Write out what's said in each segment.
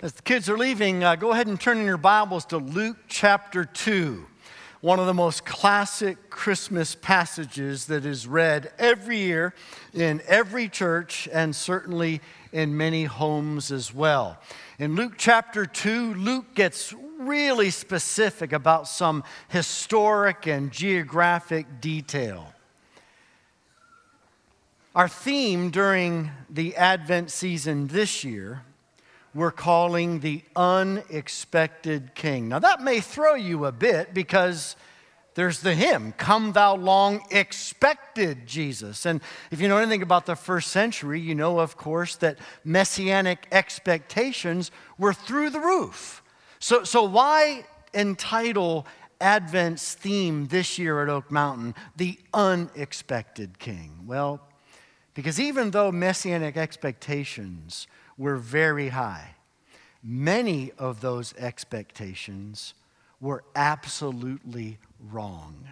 As the kids are leaving, uh, go ahead and turn in your Bibles to Luke chapter 2, one of the most classic Christmas passages that is read every year in every church and certainly in many homes as well. In Luke chapter 2, Luke gets really specific about some historic and geographic detail. Our theme during the Advent season this year we're calling the unexpected king. Now, that may throw you a bit because there's the hymn, Come Thou Long Expected Jesus. And if you know anything about the first century, you know, of course, that messianic expectations were through the roof. So, so why entitle Advent's theme this year at Oak Mountain, The Unexpected King? Well, because even though messianic expectations were very high. Many of those expectations were absolutely wrong.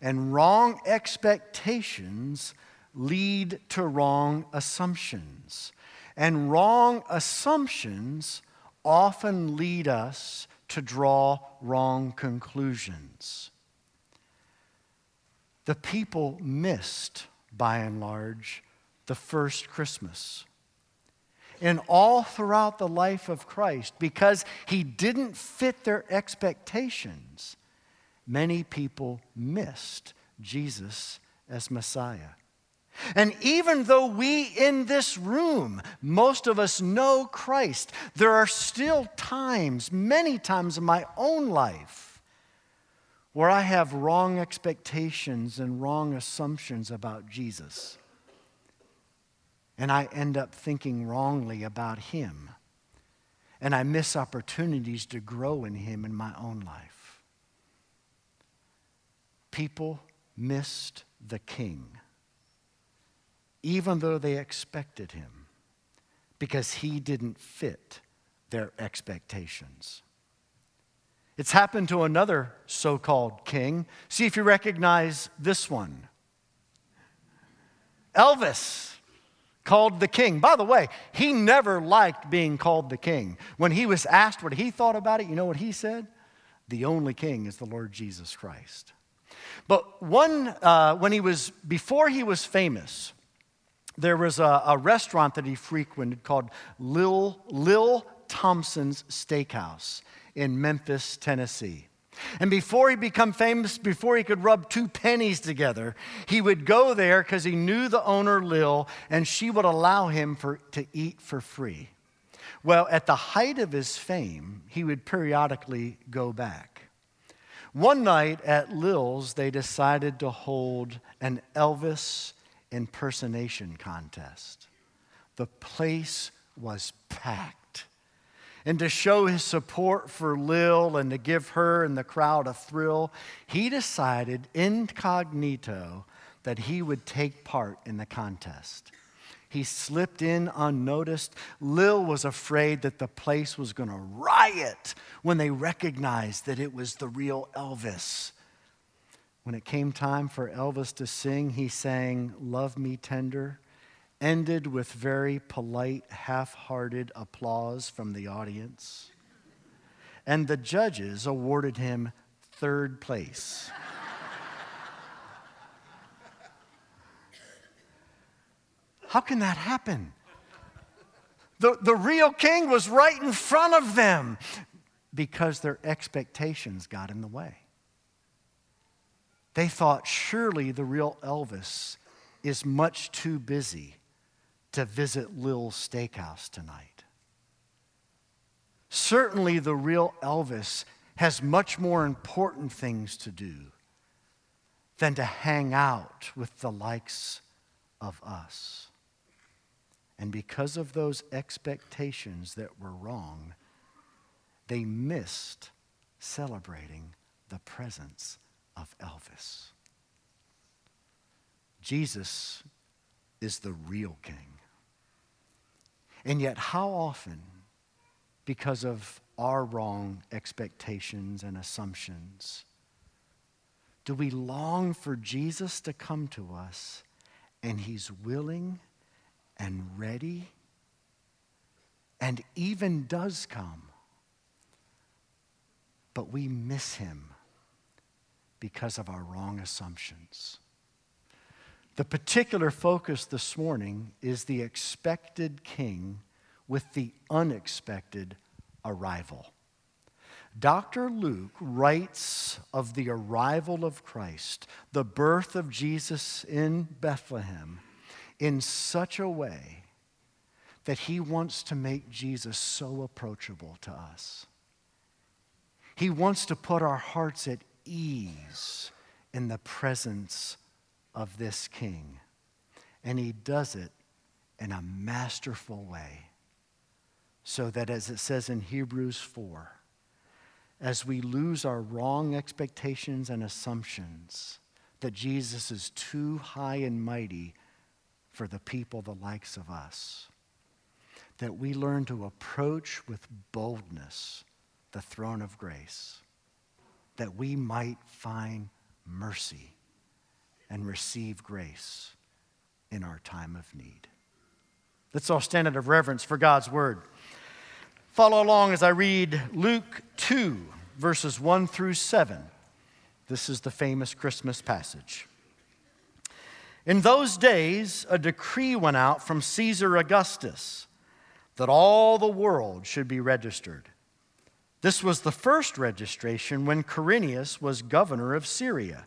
And wrong expectations lead to wrong assumptions. And wrong assumptions often lead us to draw wrong conclusions. The people missed, by and large, the first Christmas and all throughout the life of Christ because he didn't fit their expectations. Many people missed Jesus as Messiah. And even though we in this room, most of us know Christ, there are still times, many times in my own life, where I have wrong expectations and wrong assumptions about Jesus and I end up thinking wrongly about Him. And I miss opportunities to grow in Him in my own life. People missed the King, even though they expected Him, because He didn't fit their expectations. It's happened to another so called king. See if you recognize this one Elvis called the king. By the way, he never liked being called the king. When he was asked what he thought about it, you know what he said? The only king is the Lord Jesus Christ. But one, uh, when he was, before he was famous, there was a, a restaurant that he frequented called Lil, Lil Thompson's Steakhouse in Memphis, Tennessee. And before he become famous, before he could rub two pennies together, he would go there because he knew the owner, Lil, and she would allow him for, to eat for free. Well, at the height of his fame, he would periodically go back. One night at Lil's, they decided to hold an Elvis impersonation contest. The place was packed and to show his support for Lil and to give her and the crowd a thrill, he decided incognito that he would take part in the contest. He slipped in unnoticed. Lil was afraid that the place was going to riot when they recognized that it was the real Elvis. When it came time for Elvis to sing, he sang, Love Me Tender ended with very polite, half hearted applause from the audience. And the judges awarded him third place. How can that happen? The, the real king was right in front of them because their expectations got in the way. They thought surely the real Elvis is much too busy to visit Lil's Steakhouse tonight. Certainly, the real Elvis has much more important things to do than to hang out with the likes of us. And because of those expectations that were wrong, they missed celebrating the presence of Elvis. Jesus is the real king. And yet, how often, because of our wrong expectations and assumptions, do we long for Jesus to come to us and he's willing and ready and even does come. But we miss him because of our wrong assumptions. The particular focus this morning is the expected king with the unexpected arrival. Dr. Luke writes of the arrival of Christ, the birth of Jesus in Bethlehem, in such a way that he wants to make Jesus so approachable to us. He wants to put our hearts at ease in the presence of this king. And he does it in a masterful way. So that, as it says in Hebrews 4, as we lose our wrong expectations and assumptions that Jesus is too high and mighty for the people the likes of us, that we learn to approach with boldness the throne of grace, that we might find mercy and receive grace in our time of need. Let's all stand out of reverence for God's word. Follow along as I read Luke 2, verses 1 through 7. This is the famous Christmas passage. In those days, a decree went out from Caesar Augustus that all the world should be registered. This was the first registration when Quirinius was governor of Syria,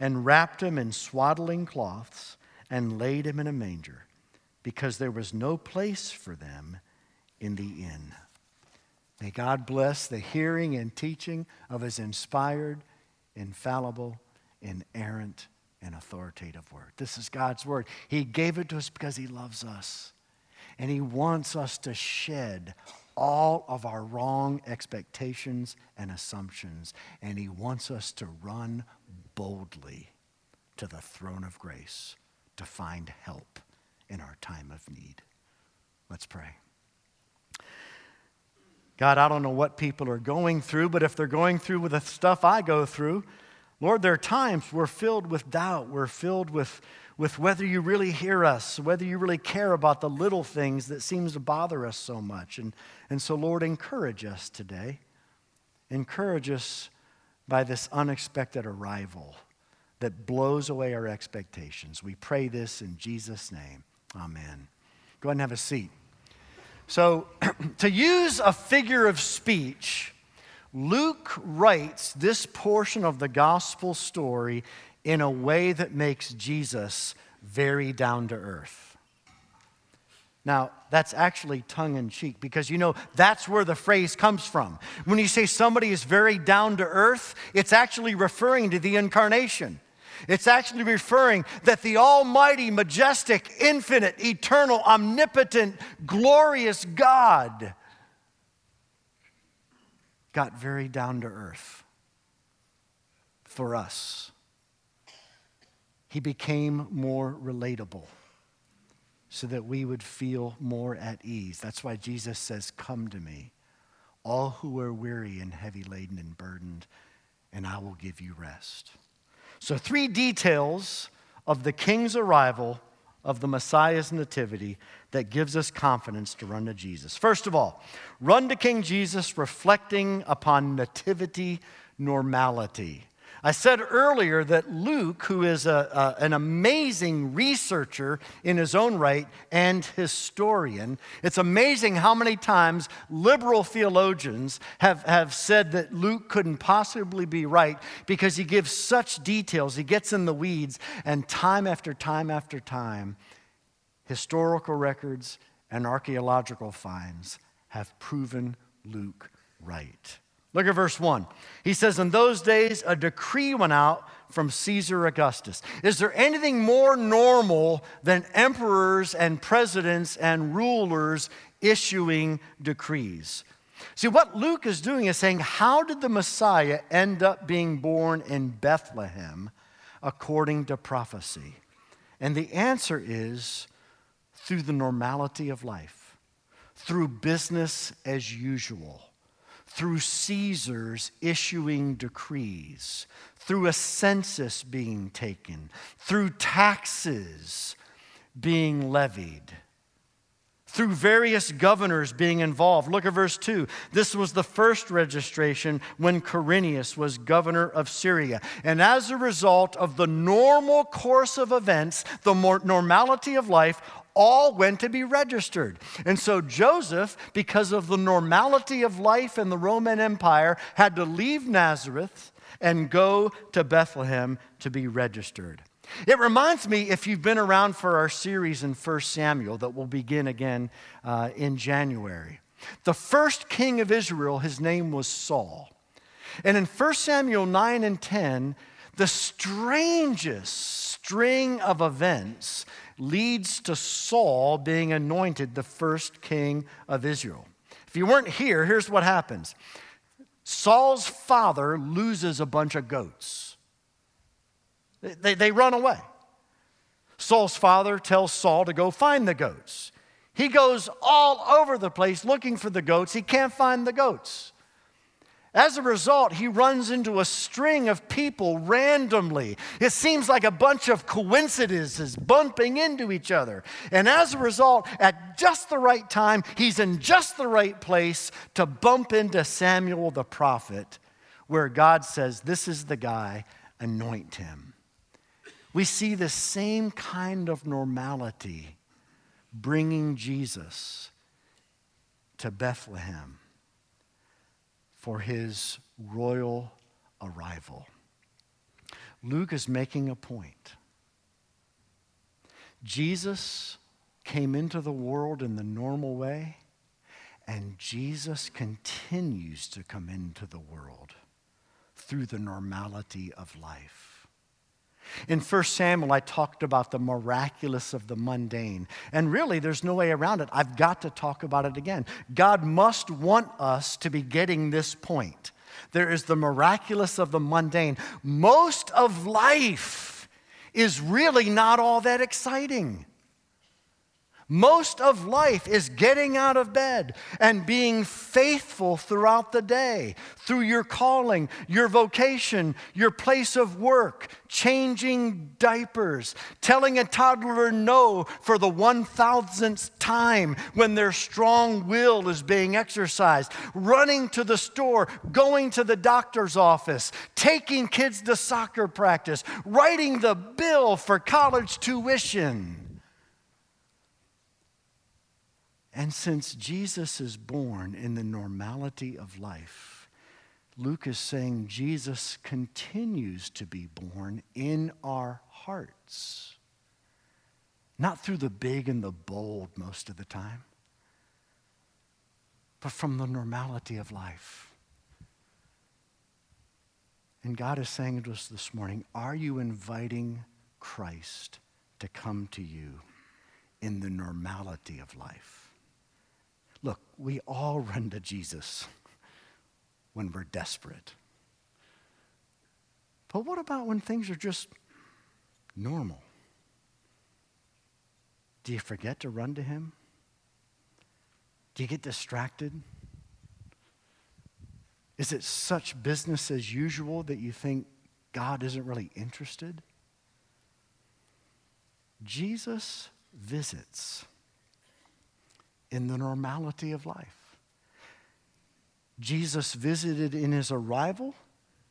and wrapped him in swaddling cloths, and laid him in a manger, because there was no place for them in the inn. May God bless the hearing and teaching of his inspired, infallible, inerrant, and authoritative word. This is God's word. He gave it to us because he loves us. And he wants us to shed all of our wrong expectations and assumptions. And he wants us to run boldly to the throne of grace to find help in our time of need. Let's pray. God, I don't know what people are going through, but if they're going through with the stuff I go through, Lord, there are times we're filled with doubt. We're filled with, with whether you really hear us, whether you really care about the little things that seems to bother us so much. And, and so, Lord, encourage us today. Encourage us by this unexpected arrival that blows away our expectations. We pray this in Jesus' name. Amen. Go ahead and have a seat. So, to use a figure of speech, Luke writes this portion of the gospel story in a way that makes Jesus very down to earth. Now, that's actually tongue in cheek because you know that's where the phrase comes from. When you say somebody is very down to earth, it's actually referring to the incarnation. It's actually referring that the almighty, majestic, infinite, eternal, omnipotent, glorious God got very down to earth for us. He became more relatable so that we would feel more at ease. That's why Jesus says, Come to me, all who are weary and heavy laden and burdened, and I will give you rest. So, three details of the king's arrival of the Messiah's nativity that gives us confidence to run to Jesus. First of all, run to King Jesus reflecting upon nativity normality. I said earlier that Luke, who is a, a, an amazing researcher in his own right and historian, it's amazing how many times liberal theologians have, have said that Luke couldn't possibly be right because he gives such details. He gets in the weeds, and time after time after time, historical records and archaeological finds have proven Luke right. Look at verse 1. He says, In those days, a decree went out from Caesar Augustus. Is there anything more normal than emperors and presidents and rulers issuing decrees. See, what Luke is doing is saying, how did the Messiah end up being born in Bethlehem according to prophecy? And the answer is through the normality of life, through business as usual, through Caesars issuing decrees, through a census being taken, through taxes being levied through various governors being involved. Look at verse 2. This was the first registration when Quirinius was governor of Syria. And as a result of the normal course of events, the normality of life, all went to be registered. And so Joseph, because of the normality of life in the Roman Empire, had to leave Nazareth and go to Bethlehem to be registered. It reminds me, if you've been around for our series in 1 Samuel that will begin again uh, in January. The first king of Israel, his name was Saul. And in 1 Samuel 9 and 10, the strangest string of events leads to Saul being anointed the first king of Israel. If you weren't here, here's what happens Saul's father loses a bunch of goats. They, they run away. Saul's father tells Saul to go find the goats. He goes all over the place looking for the goats. He can't find the goats. As a result, he runs into a string of people randomly. It seems like a bunch of coincidences bumping into each other. And as a result, at just the right time, he's in just the right place to bump into Samuel the prophet, where God says, This is the guy, anoint him we see the same kind of normality bringing Jesus to Bethlehem for his royal arrival. Luke is making a point. Jesus came into the world in the normal way, and Jesus continues to come into the world through the normality of life. In 1 Samuel, I talked about the miraculous of the mundane. And really, there's no way around it. I've got to talk about it again. God must want us to be getting this point. There is the miraculous of the mundane. Most of life is really not all that exciting. Most of life is getting out of bed and being faithful throughout the day through your calling, your vocation, your place of work, changing diapers, telling a toddler no for the 1000th time when their strong will is being exercised, running to the store, going to the doctor's office, taking kids to soccer practice, writing the bill for college tuition. And since Jesus is born in the normality of life, Luke is saying Jesus continues to be born in our hearts. Not through the big and the bold most of the time, but from the normality of life. And God is saying to us this morning Are you inviting Christ to come to you in the normality of life? Look, we all run to Jesus when we're desperate. But what about when things are just normal? Do you forget to run to Him? Do you get distracted? Is it such business as usual that you think God isn't really interested? Jesus visits in the normality of life. Jesus visited in his arrival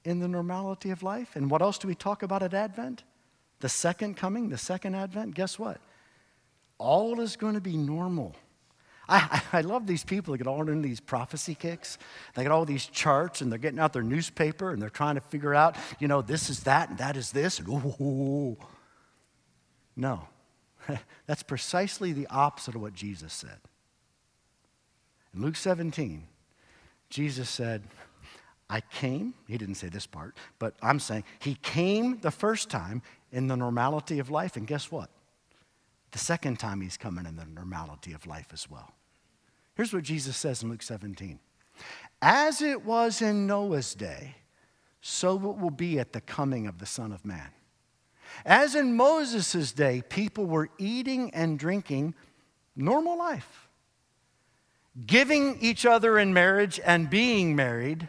in the normality of life. And what else do we talk about at Advent? The second coming, the second Advent. Guess what? All is going to be normal. I, I, love these people that get all into these prophecy kicks. They get all these charts and they're getting out their newspaper and they're trying to figure out, you know, this is that and that is this. And ooh, no, that's precisely the opposite of what Jesus said. In Luke 17, Jesus said, I came, he didn't say this part, but I'm saying he came the first time in the normality of life, and guess what? The second time he's coming in the normality of life as well. Here's what Jesus says in Luke 17 As it was in Noah's day, so it will be at the coming of the Son of Man. As in Moses' day, people were eating and drinking normal life, giving each other in marriage and being married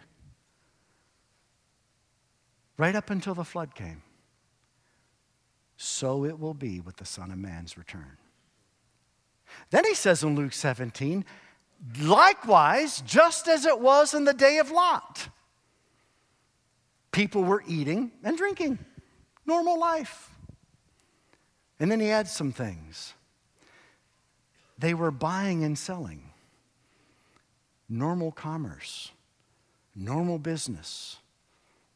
right up until the flood came. So it will be with the Son of Man's return. Then he says in Luke 17, likewise, just as it was in the day of Lot, people were eating and drinking, normal life. And then he adds some things. They were buying and selling, normal commerce, normal business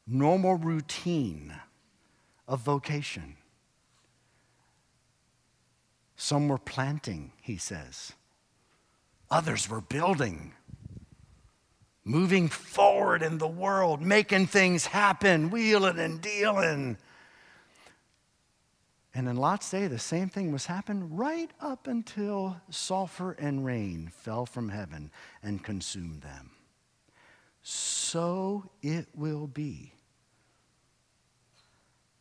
normal routine of vocation. Some were planting, he says. Others were building, moving forward in the world, making things happen, wheeling and dealing. And in Lot's day, the same thing was happening right up until sulfur and rain fell from heaven and consumed them. So it will be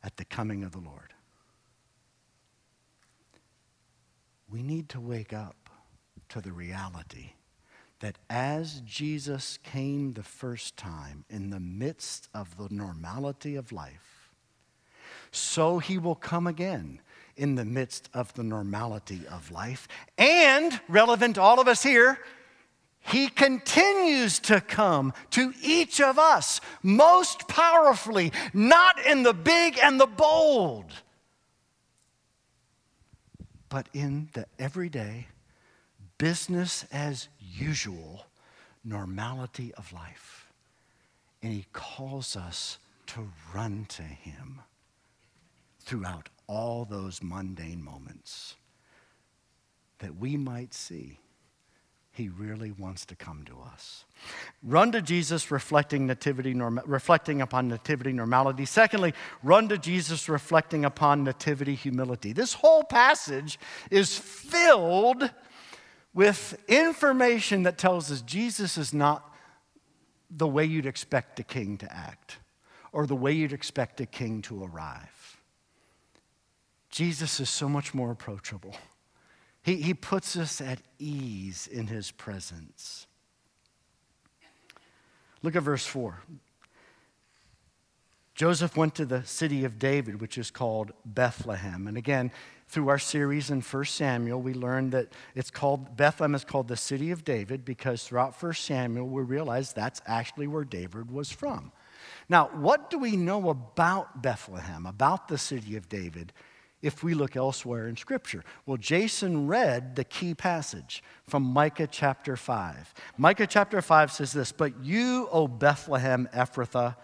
at the coming of the Lord. We need to wake up to the reality that as Jesus came the first time in the midst of the normality of life, so he will come again in the midst of the normality of life. And, relevant to all of us here, he continues to come to each of us most powerfully, not in the big and the bold, but in the everyday, business as usual normality of life. And He calls us to run to Him throughout all those mundane moments that we might see he really wants to come to us. Run to Jesus reflecting nativity norm- reflecting upon nativity normality. Secondly, run to Jesus reflecting upon nativity humility. This whole passage is filled with information that tells us Jesus is not the way you'd expect a king to act or the way you'd expect a king to arrive. Jesus is so much more approachable. He, he puts us at ease in his presence. Look at verse 4. Joseph went to the city of David, which is called Bethlehem. And again, through our series in 1 Samuel, we learned that it's called Bethlehem is called the city of David because throughout 1 Samuel we realize that's actually where David was from. Now, what do we know about Bethlehem, about the city of David? If we look elsewhere in Scripture? Well, Jason read the key passage from Micah chapter 5. Micah chapter 5 says this But you, O Bethlehem Ephrathah,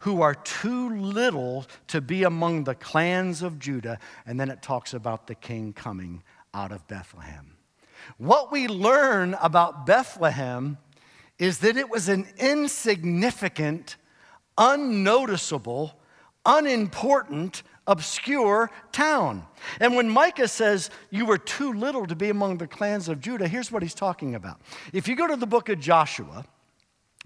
who are too little to be among the clans of Judah, and then it talks about the king coming out of Bethlehem. What we learn about Bethlehem is that it was an insignificant, unnoticeable, unimportant, obscure town. And when Micah says, You were too little to be among the clans of Judah, here's what he's talking about. If you go to the book of Joshua,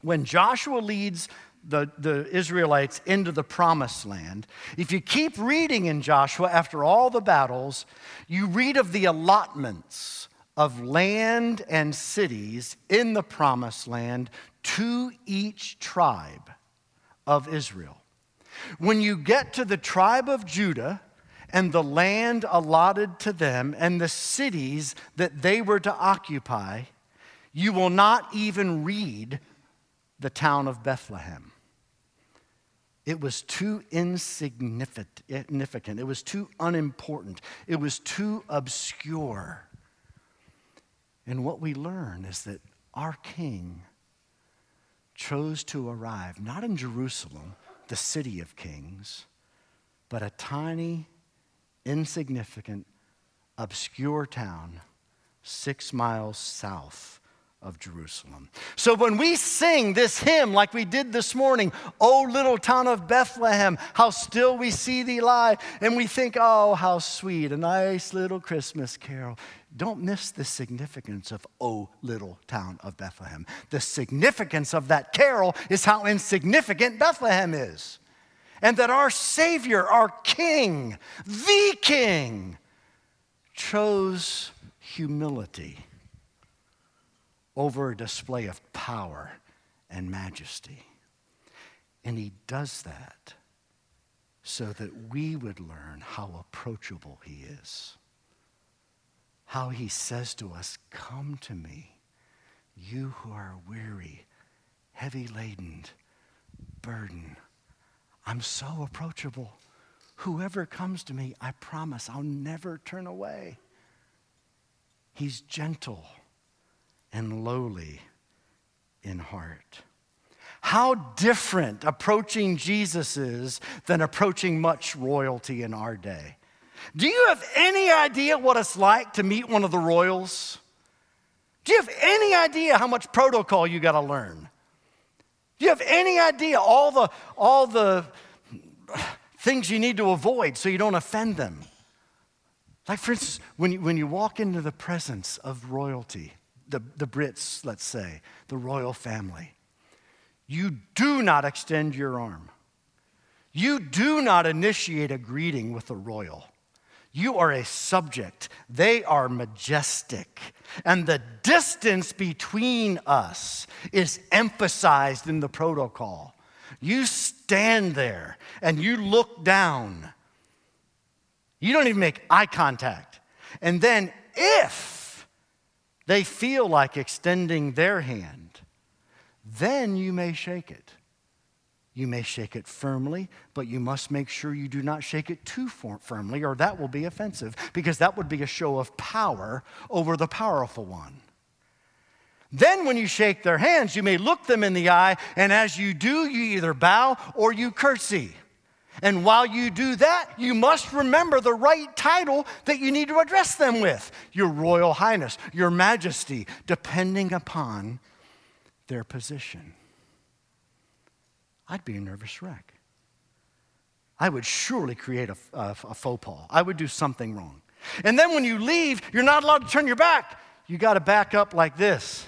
when Joshua leads the, the Israelites into the promised land, if you keep reading in Joshua after all the battles, you read of the allotments of land and cities in the promised land to each tribe of Israel. When you get to the tribe of Judah and the land allotted to them and the cities that they were to occupy, you will not even read the town of Bethlehem. It was too insignificant. It was too unimportant. It was too obscure. And what we learn is that our king chose to arrive not in Jerusalem, the city of kings, but a tiny, insignificant, obscure town six miles south of Jerusalem. So when we sing this hymn like we did this morning, O little town of Bethlehem, how still we see thee lie, and we think, oh, how sweet, a nice little Christmas carol. don't miss the significance of O little town of Bethlehem. The significance of that carol is how insignificant Bethlehem is. And that our Savior, our King, the King, chose humility over a display of power and majesty. And He does that so that we would learn how approachable He is how he says to us, Come to me, you who are weary, heavy laden, burdened. I'm so approachable. Whoever comes to me, I promise I'll never turn away. He's gentle and lowly in heart. How different approaching Jesus is than approaching much royalty in our day. Do you have any idea what it's like to meet one of the royals? Do you have any idea how much protocol you got to learn? Do you have any idea all the, all the things you need to avoid so you don't offend them? Like, for instance, when you, when you walk into the presence of royalty, the, the Brits, let's say, the royal family, you do not extend your arm. You do not initiate a greeting with the royal. You are a subject. They are majestic. And the distance between us is emphasized in the protocol. You stand there and you look down. You don't even make eye contact. And then, if they feel like extending their hand, then you may shake it. You may shake it firmly, but you must make sure you do not shake it too firmly, or that will be offensive, because that would be a show of power over the powerful one. Then, when you shake their hands, you may look them in the eye, and as you do, you either bow or you curtsy. And while you do that, you must remember the right title that you need to address them with Your Royal Highness, Your Majesty, depending upon their position. I'd be a nervous wreck. I would surely create a, a, a faux pas. I would do something wrong. And then when you leave, you're not allowed to turn your back. You got to back up like this.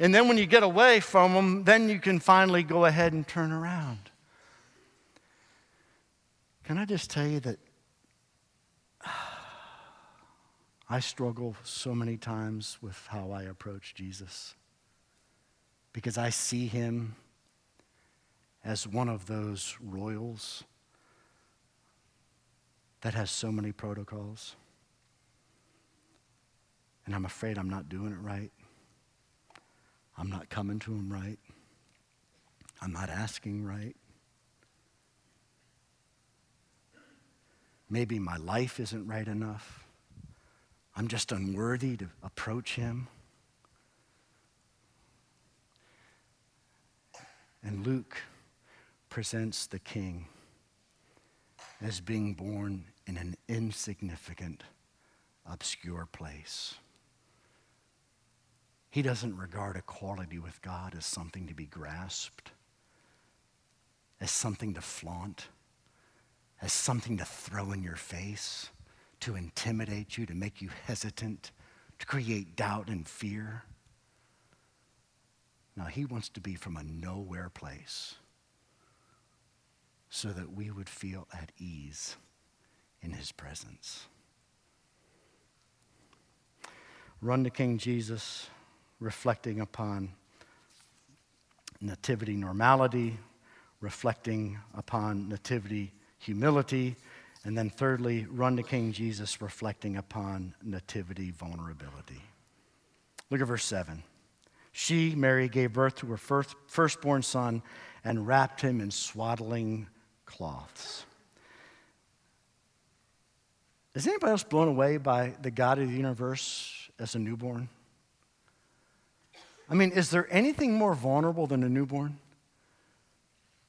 And then when you get away from them, then you can finally go ahead and turn around. Can I just tell you that I struggle so many times with how I approach Jesus because I see him as one of those royals that has so many protocols. And I'm afraid I'm not doing it right. I'm not coming to him right. I'm not asking right. Maybe my life isn't right enough. I'm just unworthy to approach him. And Luke presents the king as being born in an insignificant, obscure place. He doesn't regard equality with God as something to be grasped, as something to flaunt, as something to throw in your face, to intimidate you, to make you hesitant, to create doubt and fear. Now, he wants to be from a nowhere place so that we would feel at ease in his presence. Run to King Jesus, reflecting upon nativity normality, reflecting upon nativity humility, and then thirdly, run to King Jesus, reflecting upon nativity vulnerability. Look at verse 7. She, Mary, gave birth to her first, firstborn son and wrapped him in swaddling cloths. Is anybody else blown away by the God of the universe as a newborn? I mean, is there anything more vulnerable than a newborn?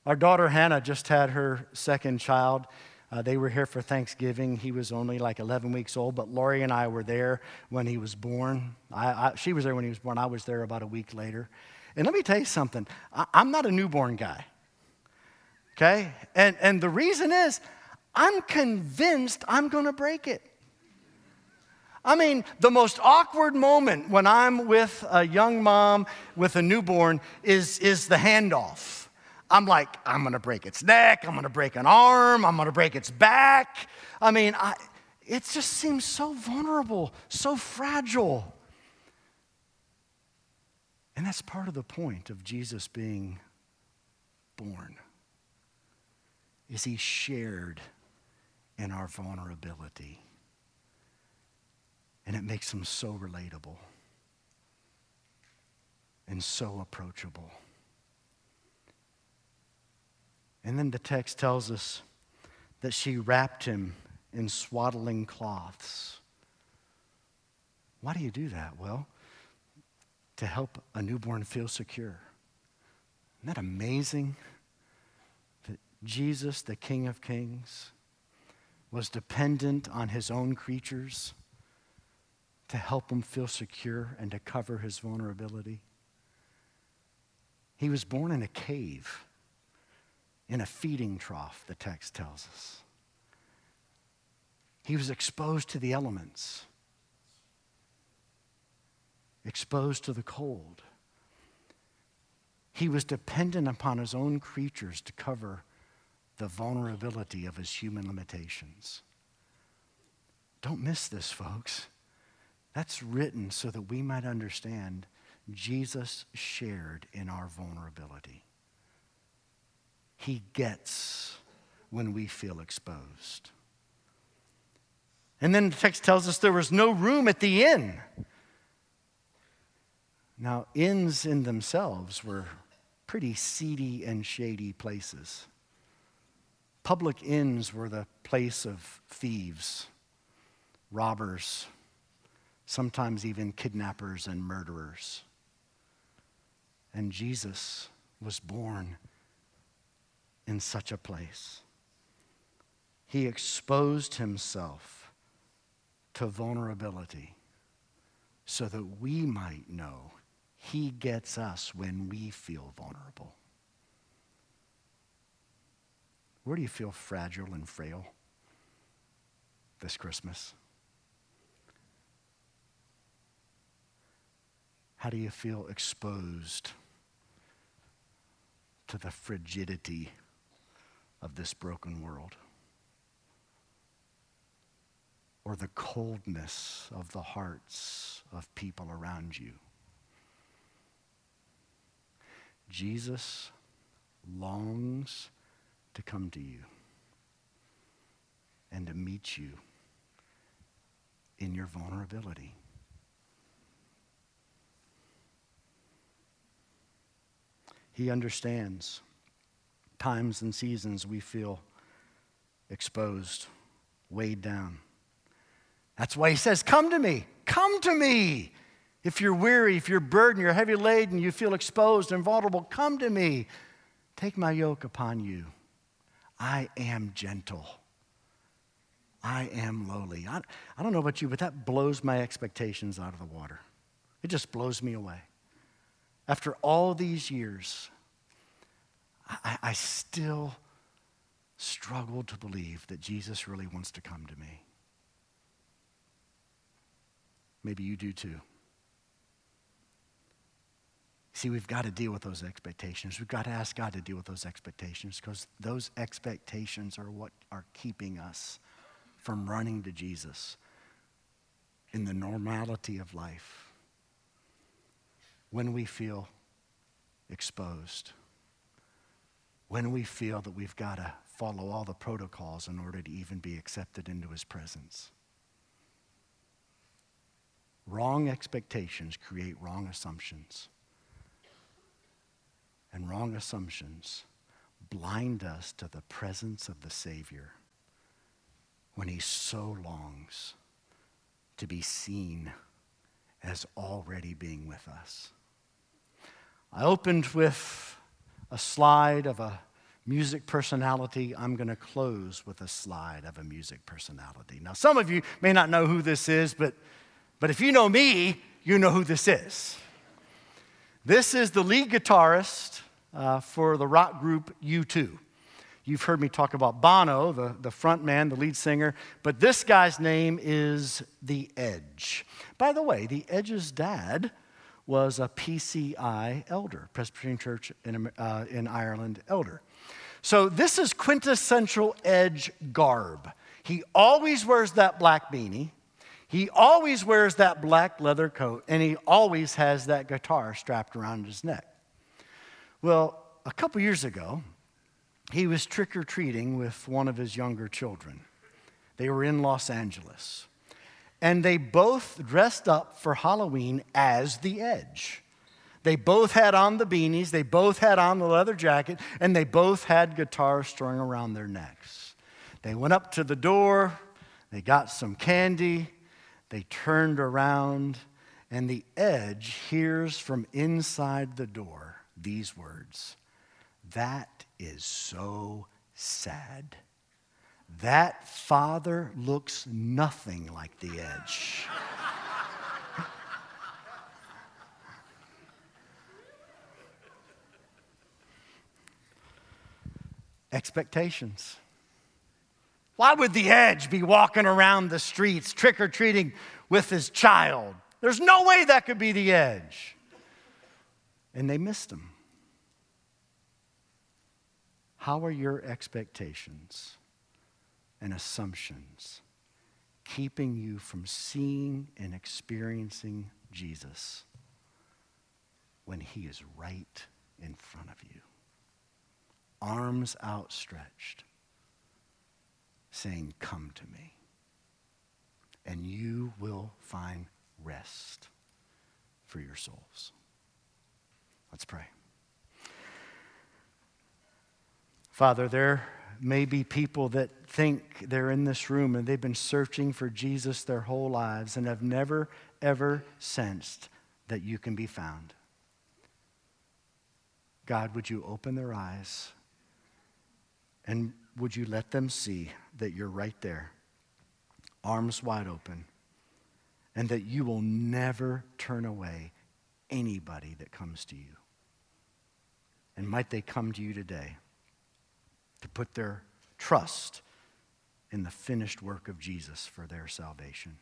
Our daughter Hannah just had her second child. Uh, they were here for Thanksgiving. He was only like 11 weeks old, but Lori and I were there when he was born. I, I, she was there when he was born. I was there about a week later. And let me tell you something I, I'm not a newborn guy. Okay? And, and the reason is, I'm convinced I'm going to break it. I mean, the most awkward moment when I'm with a young mom with a newborn is, is the handoff. I'm like, I'm gonna break its neck, I'm gonna break an arm, I'm gonna break its back. I mean, I, it just seems so vulnerable, so fragile. And that's part of the point of Jesus being born. Is he shared in our vulnerability. And it makes him so relatable and so approachable. And then the text tells us that she wrapped him in swaddling cloths. Why do you do that? Well, to help a newborn feel secure. Isn't that amazing? That Jesus, the King of Kings, was dependent on his own creatures to help him feel secure and to cover his vulnerability. He was born in a cave, in a feeding trough, the text tells us. He was exposed to the elements, exposed to the cold. He was dependent upon his own creatures to cover the vulnerability of his human limitations. Don't miss this, folks. That's written so that we might understand Jesus shared in our vulnerability. He gets when we feel exposed. And then the text tells us there was no room at the inn. Now, inns in themselves were pretty seedy and shady places. Public inns were the place of thieves, robbers, sometimes even kidnappers and murderers. And Jesus was born in such a place. He exposed himself to vulnerability so that we might know he gets us when we feel vulnerable. Where do you feel fragile and frail this Christmas? How do you feel exposed to the frigidity of this broken world? Or the coldness of the hearts of people around you? Jesus longs to come to you and to meet you in your vulnerability. He understands times and seasons we feel exposed, weighed down. That's why he says, Come to me, come to me. If you're weary, if you're burdened, you're heavy laden, you feel exposed and vulnerable, come to me. Take my yoke upon you. I am gentle. I am lowly. I, I don't know about you, but that blows my expectations out of the water. It just blows me away. After all these years, I, I still struggle to believe that Jesus really wants to come to me. Maybe you do too. See, we've got to deal with those expectations. We've got to ask God to deal with those expectations because those expectations are what are keeping us from running to Jesus in the normality of life when we feel exposed, when we feel that we've got to follow all the protocols in order to even be accepted into his presence. Wrong expectations create wrong assumptions. And wrong assumptions blind us to the presence of the Savior when he so longs to be seen as already being with us. I opened with a slide of a music personality. I'm going to close with a slide of a music personality. Now, some of you may not know who this is, but, but if you know me, you know who this is. This is the lead guitarist uh, for the rock group U2. You've heard me talk about Bono, the, the front man, the lead singer, but this guy's name is The Edge. By the way, The Edge's dad was a PCI elder, Presbyterian Church in, uh, in Ireland elder. So this is quintessential Edge garb. He always wears that black beanie. He always wears that black leather coat, and he always has that guitar strapped around his neck. Well, a couple years ago, he was trick or treating with one of his younger children. They were in Los Angeles. And they both dressed up for Halloween as the Edge. They both had on the beanies, they both had on the leather jacket, and they both had guitars strung around their necks. They went up to the door, they got some candy, they turned around, and the Edge hears from inside the door these words That is so sad. That father looks nothing like the edge. Expectations. Why would the edge be walking around the streets trick or treating with his child? There's no way that could be the edge. And they missed him. How are your expectations and assumptions keeping you from seeing and experiencing Jesus when he is right in front of you? Arms outstretched, saying, Come to me, and you will find rest for your souls. Let's pray. Father, there may be people that think they're in this room and they've been searching for Jesus their whole lives and have never, ever sensed that you can be found. God, would you open their eyes and would you let them see that you're right there, arms wide open, and that you will never turn away anybody that comes to you? And might they come to you today? To put their trust in the finished work of Jesus for their salvation.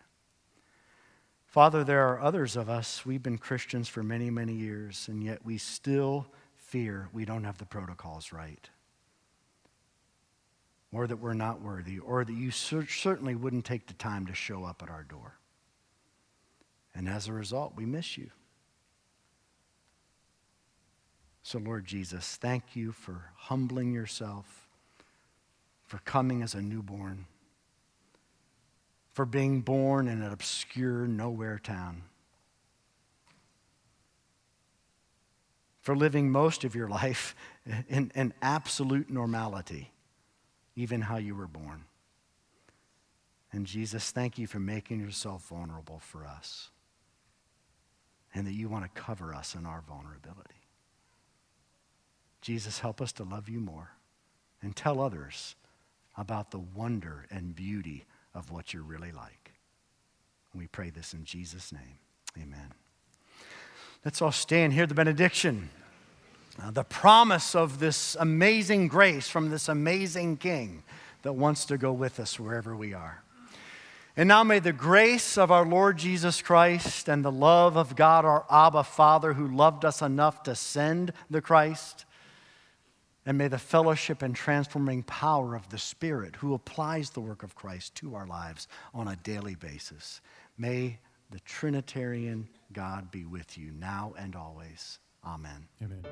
Father, there are others of us, we've been Christians for many, many years, and yet we still fear we don't have the protocols right. Or that we're not worthy, or that you certainly wouldn't take the time to show up at our door. And as a result, we miss you. So, Lord Jesus, thank you for humbling yourself for coming as a newborn, for being born in an obscure, nowhere town, for living most of your life in, in absolute normality, even how you were born. And Jesus, thank you for making yourself vulnerable for us and that you want to cover us in our vulnerability. Jesus, help us to love you more and tell others about the wonder and beauty of what you're really like. we pray this in Jesus' name. Amen. Let's all stand here, the benediction. Uh, the promise of this amazing grace from this amazing King that wants to go with us wherever we are. And now may the grace of our Lord Jesus Christ and the love of God, our Abba Father, who loved us enough to send the Christ, and may the fellowship and transforming power of the Spirit, who applies the work of Christ to our lives on a daily basis, may the Trinitarian God be with you now and always. Amen. Amen.